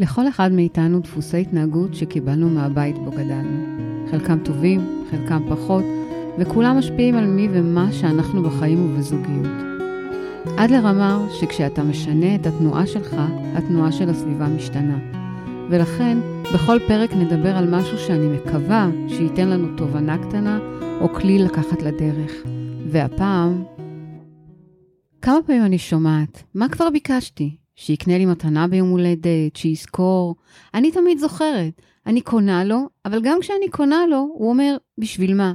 לכל אחד מאיתנו דפוסי התנהגות שקיבלנו מהבית בו גדלנו. חלקם טובים, חלקם פחות, וכולם משפיעים על מי ומה שאנחנו בחיים ובזוגיות. עד לרמה שכשאתה משנה את התנועה שלך, התנועה של הסביבה משתנה. ולכן, בכל פרק נדבר על משהו שאני מקווה שייתן לנו תובנה קטנה או כלי לקחת לדרך. והפעם... כמה פעמים אני שומעת, מה כבר ביקשתי? שיקנה לי מתנה ביום הולדת, שיזכור. אני תמיד זוכרת. אני קונה לו, אבל גם כשאני קונה לו, הוא אומר, בשביל מה?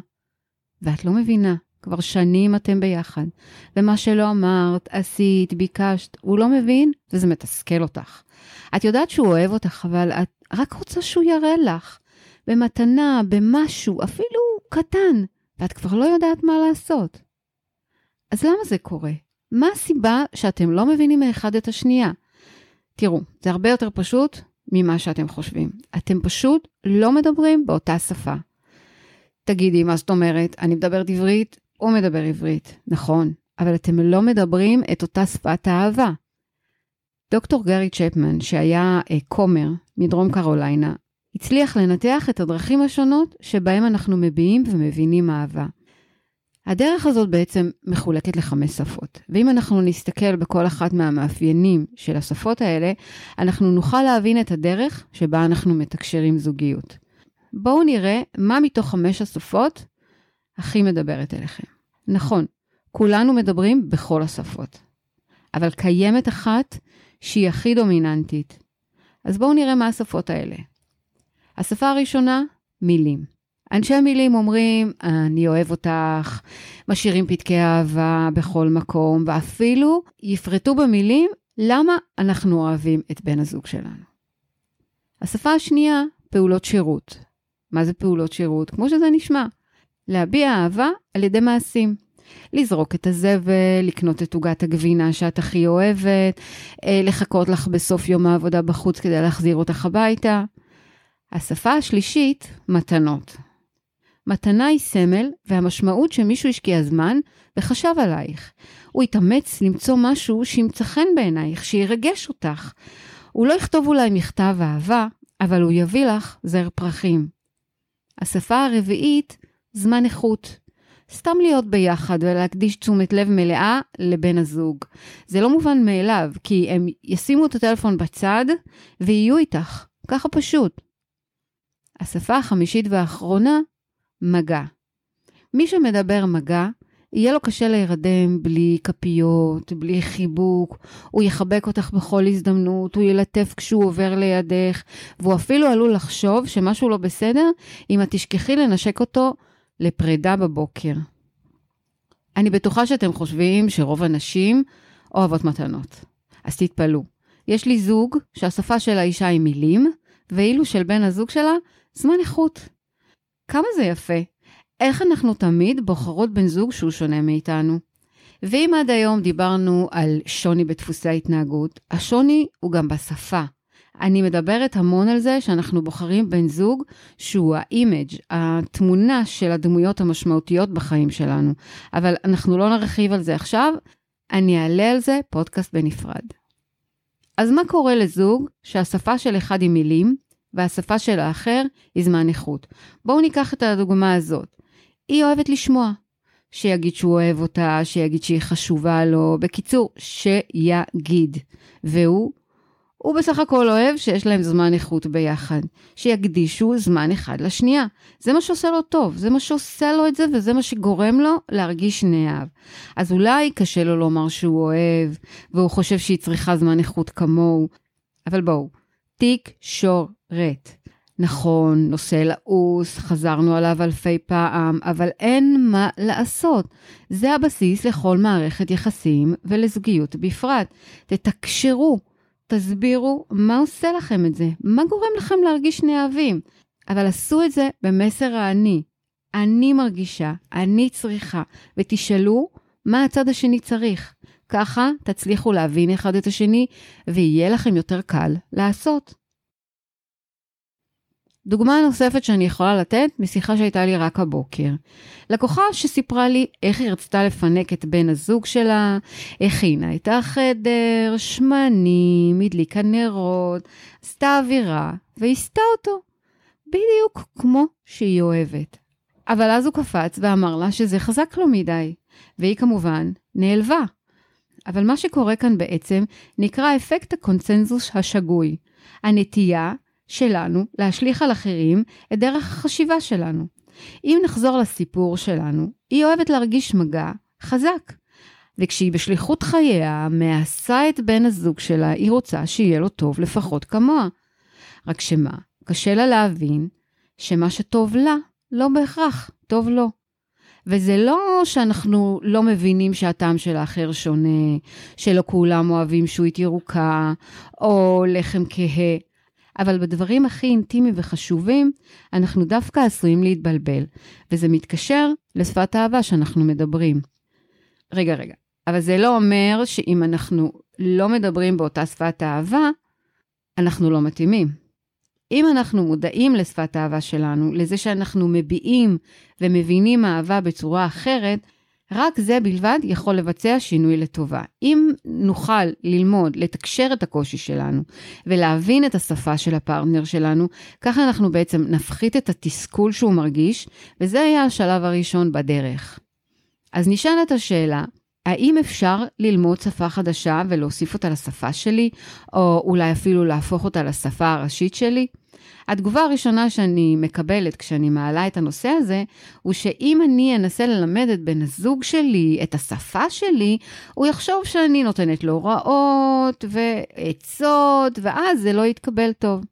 ואת לא מבינה, כבר שנים אתם ביחד, ומה שלא אמרת, עשית, ביקשת, הוא לא מבין, וזה מתסכל אותך. את יודעת שהוא אוהב אותך, אבל את רק רוצה שהוא יראה לך. במתנה, במשהו, אפילו קטן, ואת כבר לא יודעת מה לעשות. אז למה זה קורה? מה הסיבה שאתם לא מבינים מאחד את השנייה? תראו, זה הרבה יותר פשוט ממה שאתם חושבים. אתם פשוט לא מדברים באותה שפה. תגידי, מה זאת אומרת? אני מדברת עברית, הוא מדבר עברית. נכון, אבל אתם לא מדברים את אותה שפת האהבה. דוקטור גרי צ'פמן, שהיה אה, כומר מדרום קרוליינה, הצליח לנתח את הדרכים השונות שבהם אנחנו מביעים ומבינים אהבה. הדרך הזאת בעצם מחולקת לחמש שפות, ואם אנחנו נסתכל בכל אחת מהמאפיינים של השפות האלה, אנחנו נוכל להבין את הדרך שבה אנחנו מתקשרים זוגיות. בואו נראה מה מתוך חמש השפות הכי מדברת אליכם. נכון, כולנו מדברים בכל השפות, אבל קיימת אחת שהיא הכי דומיננטית. אז בואו נראה מה השפות האלה. השפה הראשונה, מילים. אנשי המילים אומרים, אני אוהב אותך, משאירים פתקי אהבה בכל מקום, ואפילו יפרטו במילים למה אנחנו אוהבים את בן הזוג שלנו. השפה השנייה, פעולות שירות. מה זה פעולות שירות? כמו שזה נשמע. להביע אהבה על ידי מעשים. לזרוק את הזבל, לקנות את עוגת הגבינה שאת הכי אוהבת, אה, לחכות לך בסוף יום העבודה בחוץ כדי להחזיר אותך הביתה. השפה השלישית, מתנות. מתנה היא סמל, והמשמעות שמישהו השקיע זמן וחשב עלייך. הוא התאמץ למצוא משהו שימצא חן בעינייך, שירגש אותך. הוא לא יכתוב אולי מכתב אהבה, אבל הוא יביא לך זר פרחים. השפה הרביעית, זמן איכות. סתם להיות ביחד ולהקדיש תשומת לב מלאה לבן הזוג. זה לא מובן מאליו, כי הם ישימו את הטלפון בצד ויהיו איתך. ככה פשוט. השפה החמישית והאחרונה, מגע. מי שמדבר מגע, יהיה לו קשה להירדם בלי כפיות, בלי חיבוק, הוא יחבק אותך בכל הזדמנות, הוא ילטף כשהוא עובר לידך, והוא אפילו עלול לחשוב שמשהו לא בסדר אם את תשכחי לנשק אותו לפרידה בבוקר. אני בטוחה שאתם חושבים שרוב הנשים אוהבות מתנות. אז תתפלאו. יש לי זוג שהשפה של האישה היא מילים, ואילו של בן הזוג שלה, זמן איכות. כמה זה יפה. איך אנחנו תמיד בוחרות בן זוג שהוא שונה מאיתנו. ואם עד היום דיברנו על שוני בדפוסי ההתנהגות, השוני הוא גם בשפה. אני מדברת המון על זה שאנחנו בוחרים בן זוג שהוא ה image, התמונה של הדמויות המשמעותיות בחיים שלנו. אבל אנחנו לא נרחיב על זה עכשיו, אני אעלה על זה פודקאסט בנפרד. אז מה קורה לזוג שהשפה של אחד היא מילים, והשפה של האחר היא זמן איכות. בואו ניקח את הדוגמה הזאת. היא אוהבת לשמוע. שיגיד שהוא אוהב אותה, שיגיד שהיא חשובה לו. בקיצור, שיגיד. והוא? הוא בסך הכל אוהב שיש להם זמן איכות ביחד. שיקדישו זמן אחד לשנייה. זה מה שעושה לו טוב, זה מה שעושה לו את זה וזה מה שגורם לו להרגיש נאהב. אז אולי קשה לו לומר שהוא אוהב, והוא חושב שהיא צריכה זמן איכות כמוהו. אבל בואו, תיק רט. נכון, נושא לעוס, חזרנו עליו אלפי פעם, אבל אין מה לעשות. זה הבסיס לכל מערכת יחסים ולזוגיות בפרט. תתקשרו, תסבירו מה עושה לכם את זה, מה גורם לכם להרגיש נאהבים. אבל עשו את זה במסר האני. אני מרגישה, אני צריכה, ותשאלו מה הצד השני צריך. ככה תצליחו להבין אחד את השני, ויהיה לכם יותר קל לעשות. דוגמה נוספת שאני יכולה לתת משיחה שהייתה לי רק הבוקר. לקוחה שסיפרה לי איך היא רצתה לפנק את בן הזוג שלה, הכינה את החדר, שמנים, הדליקה נרות, עשתה אווירה והסתה אותו. בדיוק כמו שהיא אוהבת. אבל אז הוא קפץ ואמר לה שזה חזק לו מדי, והיא כמובן נעלבה. אבל מה שקורה כאן בעצם נקרא אפקט הקונצנזוס השגוי, הנטייה שלנו להשליך על אחרים את דרך החשיבה שלנו. אם נחזור לסיפור שלנו, היא אוהבת להרגיש מגע חזק. וכשהיא בשליחות חייה, מעשה את בן הזוג שלה, היא רוצה שיהיה לו טוב לפחות כמוה. רק שמה, קשה לה להבין שמה שטוב לה, לא בהכרח טוב לו. וזה לא שאנחנו לא מבינים שהטעם של האחר שונה, שלא כולם אוהבים שועית ירוקה, או לחם כהה. אבל בדברים הכי אינטימיים וחשובים, אנחנו דווקא עשויים להתבלבל, וזה מתקשר לשפת האהבה שאנחנו מדברים. רגע, רגע, אבל זה לא אומר שאם אנחנו לא מדברים באותה שפת האהבה, אנחנו לא מתאימים. אם אנחנו מודעים לשפת האהבה שלנו, לזה שאנחנו מביעים ומבינים אהבה בצורה אחרת, רק זה בלבד יכול לבצע שינוי לטובה. אם נוכל ללמוד, לתקשר את הקושי שלנו ולהבין את השפה של הפרטנר שלנו, ככה אנחנו בעצם נפחית את התסכול שהוא מרגיש, וזה היה השלב הראשון בדרך. אז נשאלת השאלה, האם אפשר ללמוד שפה חדשה ולהוסיף אותה לשפה שלי, או אולי אפילו להפוך אותה לשפה הראשית שלי? התגובה הראשונה שאני מקבלת כשאני מעלה את הנושא הזה, הוא שאם אני אנסה ללמד את בן הזוג שלי את השפה שלי, הוא יחשוב שאני נותנת לו הוראות ועצות, ואז זה לא יתקבל טוב.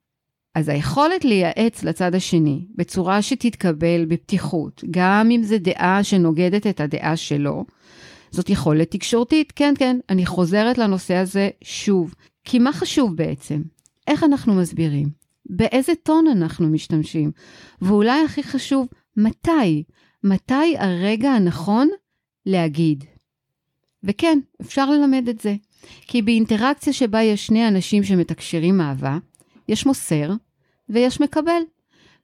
אז היכולת לייעץ לצד השני בצורה שתתקבל בפתיחות, גם אם זו דעה שנוגדת את הדעה שלו, זאת יכולת תקשורתית. כן, כן, אני חוזרת לנושא הזה שוב. כי מה חשוב בעצם? איך אנחנו מסבירים? באיזה טון אנחנו משתמשים, ואולי הכי חשוב, מתי? מתי הרגע הנכון להגיד? וכן, אפשר ללמד את זה. כי באינטראקציה שבה יש שני אנשים שמתקשרים אהבה, יש מוסר ויש מקבל.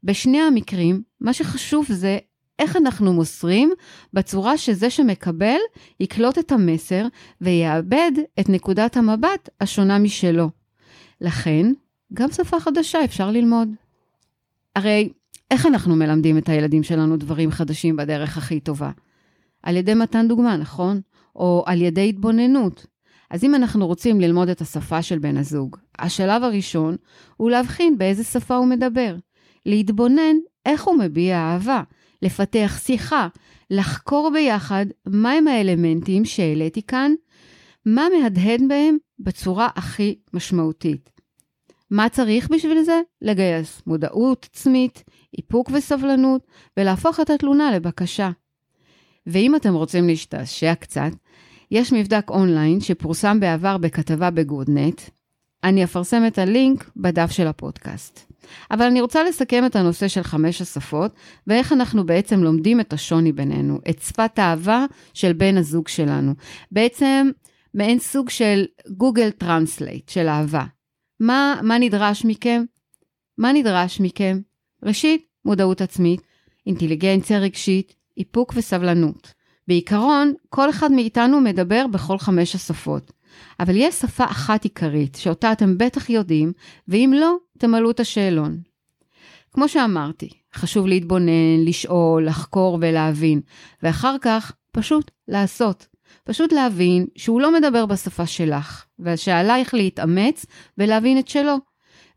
בשני המקרים, מה שחשוב זה איך אנחנו מוסרים בצורה שזה שמקבל יקלוט את המסר ויאבד את נקודת המבט השונה משלו. לכן, גם שפה חדשה אפשר ללמוד. הרי איך אנחנו מלמדים את הילדים שלנו דברים חדשים בדרך הכי טובה? על ידי מתן דוגמה, נכון? או על ידי התבוננות. אז אם אנחנו רוצים ללמוד את השפה של בן הזוג, השלב הראשון הוא להבחין באיזה שפה הוא מדבר. להתבונן איך הוא מביע אהבה, לפתח שיחה, לחקור ביחד מהם האלמנטים שהעליתי כאן, מה מהדהד בהם בצורה הכי משמעותית. מה צריך בשביל זה? לגייס מודעות עצמית, איפוק וסבלנות, ולהפוך את התלונה לבקשה. ואם אתם רוצים להשתעשע קצת, יש מבדק אונליין שפורסם בעבר בכתבה בגודנט. אני אפרסם את הלינק בדף של הפודקאסט. אבל אני רוצה לסכם את הנושא של חמש השפות, ואיך אנחנו בעצם לומדים את השוני בינינו, את שפת האהבה של בן הזוג שלנו. בעצם מעין סוג של Google Translate של אהבה. מה, מה נדרש מכם? מה נדרש מכם? ראשית, מודעות עצמית, אינטליגנציה רגשית, איפוק וסבלנות. בעיקרון, כל אחד מאיתנו מדבר בכל חמש השפות. אבל יש שפה אחת עיקרית, שאותה אתם בטח יודעים, ואם לא, תמלאו את השאלון. כמו שאמרתי, חשוב להתבונן, לשאול, לחקור ולהבין, ואחר כך פשוט לעשות. פשוט להבין שהוא לא מדבר בשפה שלך, ושעלייך להתאמץ ולהבין את שלו.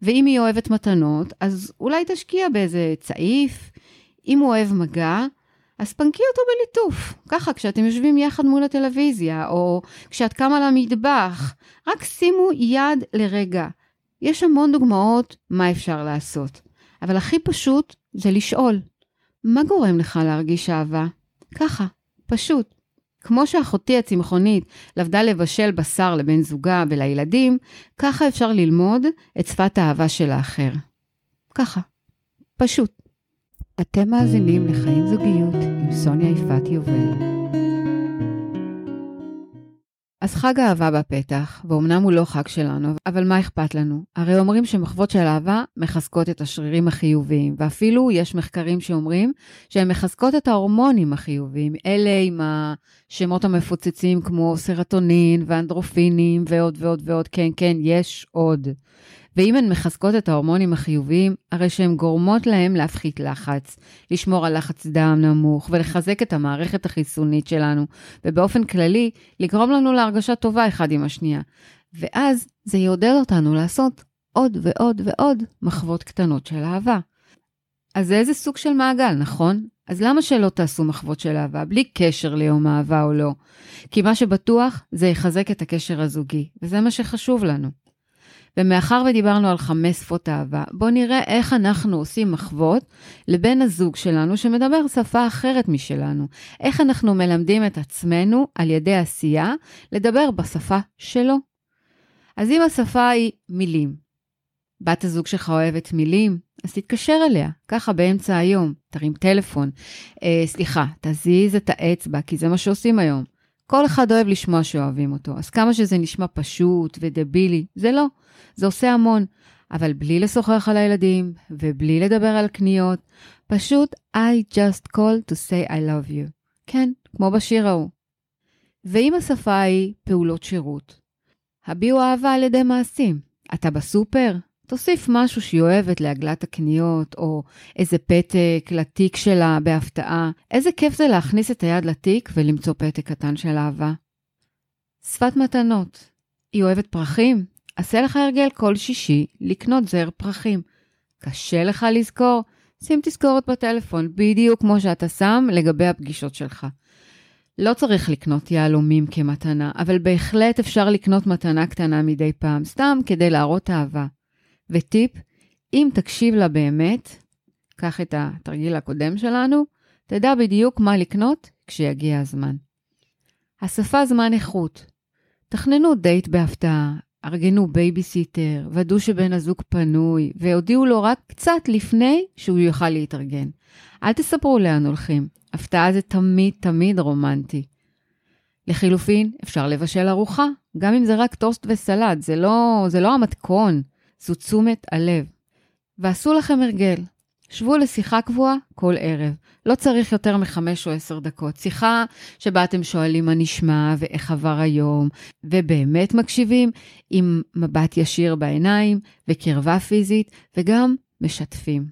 ואם היא אוהבת מתנות, אז אולי תשקיע באיזה צעיף. אם הוא אוהב מגע, אז פנקי אותו בליטוף. ככה, כשאתם יושבים יחד מול הטלוויזיה, או כשאת קמה למטבח, רק שימו יד לרגע. יש המון דוגמאות מה אפשר לעשות, אבל הכי פשוט זה לשאול, מה גורם לך להרגיש אהבה? ככה, פשוט. כמו שאחותי הצמחונית למדה לבשל בשר לבן זוגה ולילדים, ככה אפשר ללמוד את שפת האהבה של האחר. ככה. פשוט. אתם מאזינים לחיים זוגיות עם סוניה יפעת יובל. אז חג אהבה בפתח, ואומנם הוא לא חג שלנו, אבל מה אכפת לנו? הרי אומרים שמחוות של אהבה מחזקות את השרירים החיוביים, ואפילו יש מחקרים שאומרים שהן מחזקות את ההורמונים החיוביים, אלה עם השמות המפוצצים כמו סרטונין ואנדרופינים ועוד ועוד ועוד, כן, כן, יש עוד. ואם הן מחזקות את ההורמונים החיוביים, הרי שהן גורמות להם להפחית לחץ, לשמור על לחץ דם נמוך ולחזק את המערכת החיסונית שלנו, ובאופן כללי, לגרום לנו להרגשה טובה אחד עם השנייה. ואז זה יעודד אותנו לעשות עוד ועוד ועוד מחוות קטנות של אהבה. אז זה איזה סוג של מעגל, נכון? אז למה שלא תעשו מחוות של אהבה, בלי קשר ליום אהבה או לא? כי מה שבטוח, זה יחזק את הקשר הזוגי, וזה מה שחשוב לנו. ומאחר ודיברנו על חמש שפות אהבה, בואו נראה איך אנחנו עושים מחוות לבן הזוג שלנו שמדבר שפה אחרת משלנו. איך אנחנו מלמדים את עצמנו על ידי עשייה לדבר בשפה שלו. אז אם השפה היא מילים, בת הזוג שלך אוהבת מילים, אז תתקשר אליה, ככה באמצע היום, תרים טלפון. אה, סליחה, תזיז את האצבע, כי זה מה שעושים היום. כל אחד אוהב לשמוע שאוהבים אותו, אז כמה שזה נשמע פשוט ודבילי, זה לא. זה עושה המון, אבל בלי לשוחח על הילדים ובלי לדבר על קניות, פשוט I just call to say I love you. כן, כמו בשיר ההוא. ואם השפה היא פעולות שירות, הביעו אהבה על ידי מעשים. אתה בסופר? תוסיף משהו שהיא אוהבת לעגלת הקניות, או איזה פתק לתיק שלה בהפתעה. איזה כיף זה להכניס את היד לתיק ולמצוא פתק קטן של אהבה. שפת מתנות. היא אוהבת פרחים? עשה לך הרגל כל שישי לקנות זר פרחים. קשה לך לזכור? שים תזכורת בטלפון, בדיוק כמו שאתה שם לגבי הפגישות שלך. לא צריך לקנות יהלומים כמתנה, אבל בהחלט אפשר לקנות מתנה קטנה מדי פעם, סתם כדי להראות אהבה. וטיפ, אם תקשיב לה באמת, קח את התרגיל הקודם שלנו, תדע בדיוק מה לקנות כשיגיע הזמן. השפה זמן איכות. תכננו דייט בהפתעה, ארגנו בייביסיטר, ודאו שבן הזוג פנוי, והודיעו לו רק קצת לפני שהוא יוכל להתארגן. אל תספרו לאן הולכים, הפתעה זה תמיד תמיד רומנטי. לחילופין, אפשר לבשל ארוחה, גם אם זה רק טוסט וסלט, זה לא, זה לא המתכון, זו תשומת הלב. ועשו לכם הרגל, שבו לשיחה קבועה כל ערב. לא צריך יותר מחמש או עשר דקות. שיחה שבה אתם שואלים מה נשמע ואיך עבר היום, ובאמת מקשיבים עם מבט ישיר בעיניים וקרבה פיזית, וגם משתפים.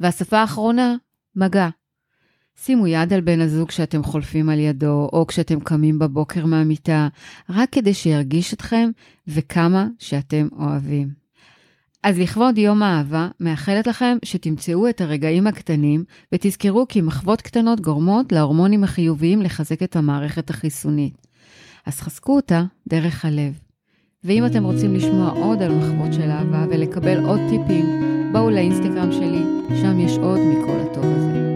והשפה האחרונה, מגע. שימו יד על בן הזוג שאתם חולפים על ידו, או כשאתם קמים בבוקר מהמיטה, רק כדי שירגיש אתכם וכמה שאתם אוהבים. אז לכבוד יום האהבה, מאחלת לכם שתמצאו את הרגעים הקטנים ותזכרו כי מחוות קטנות גורמות להורמונים החיוביים לחזק את המערכת החיסונית. אז חזקו אותה דרך הלב. ואם אתם רוצים לשמוע עוד על מחוות של אהבה ולקבל עוד טיפים, בואו לאינסטגרם שלי, שם יש עוד מכל הטוב הזה.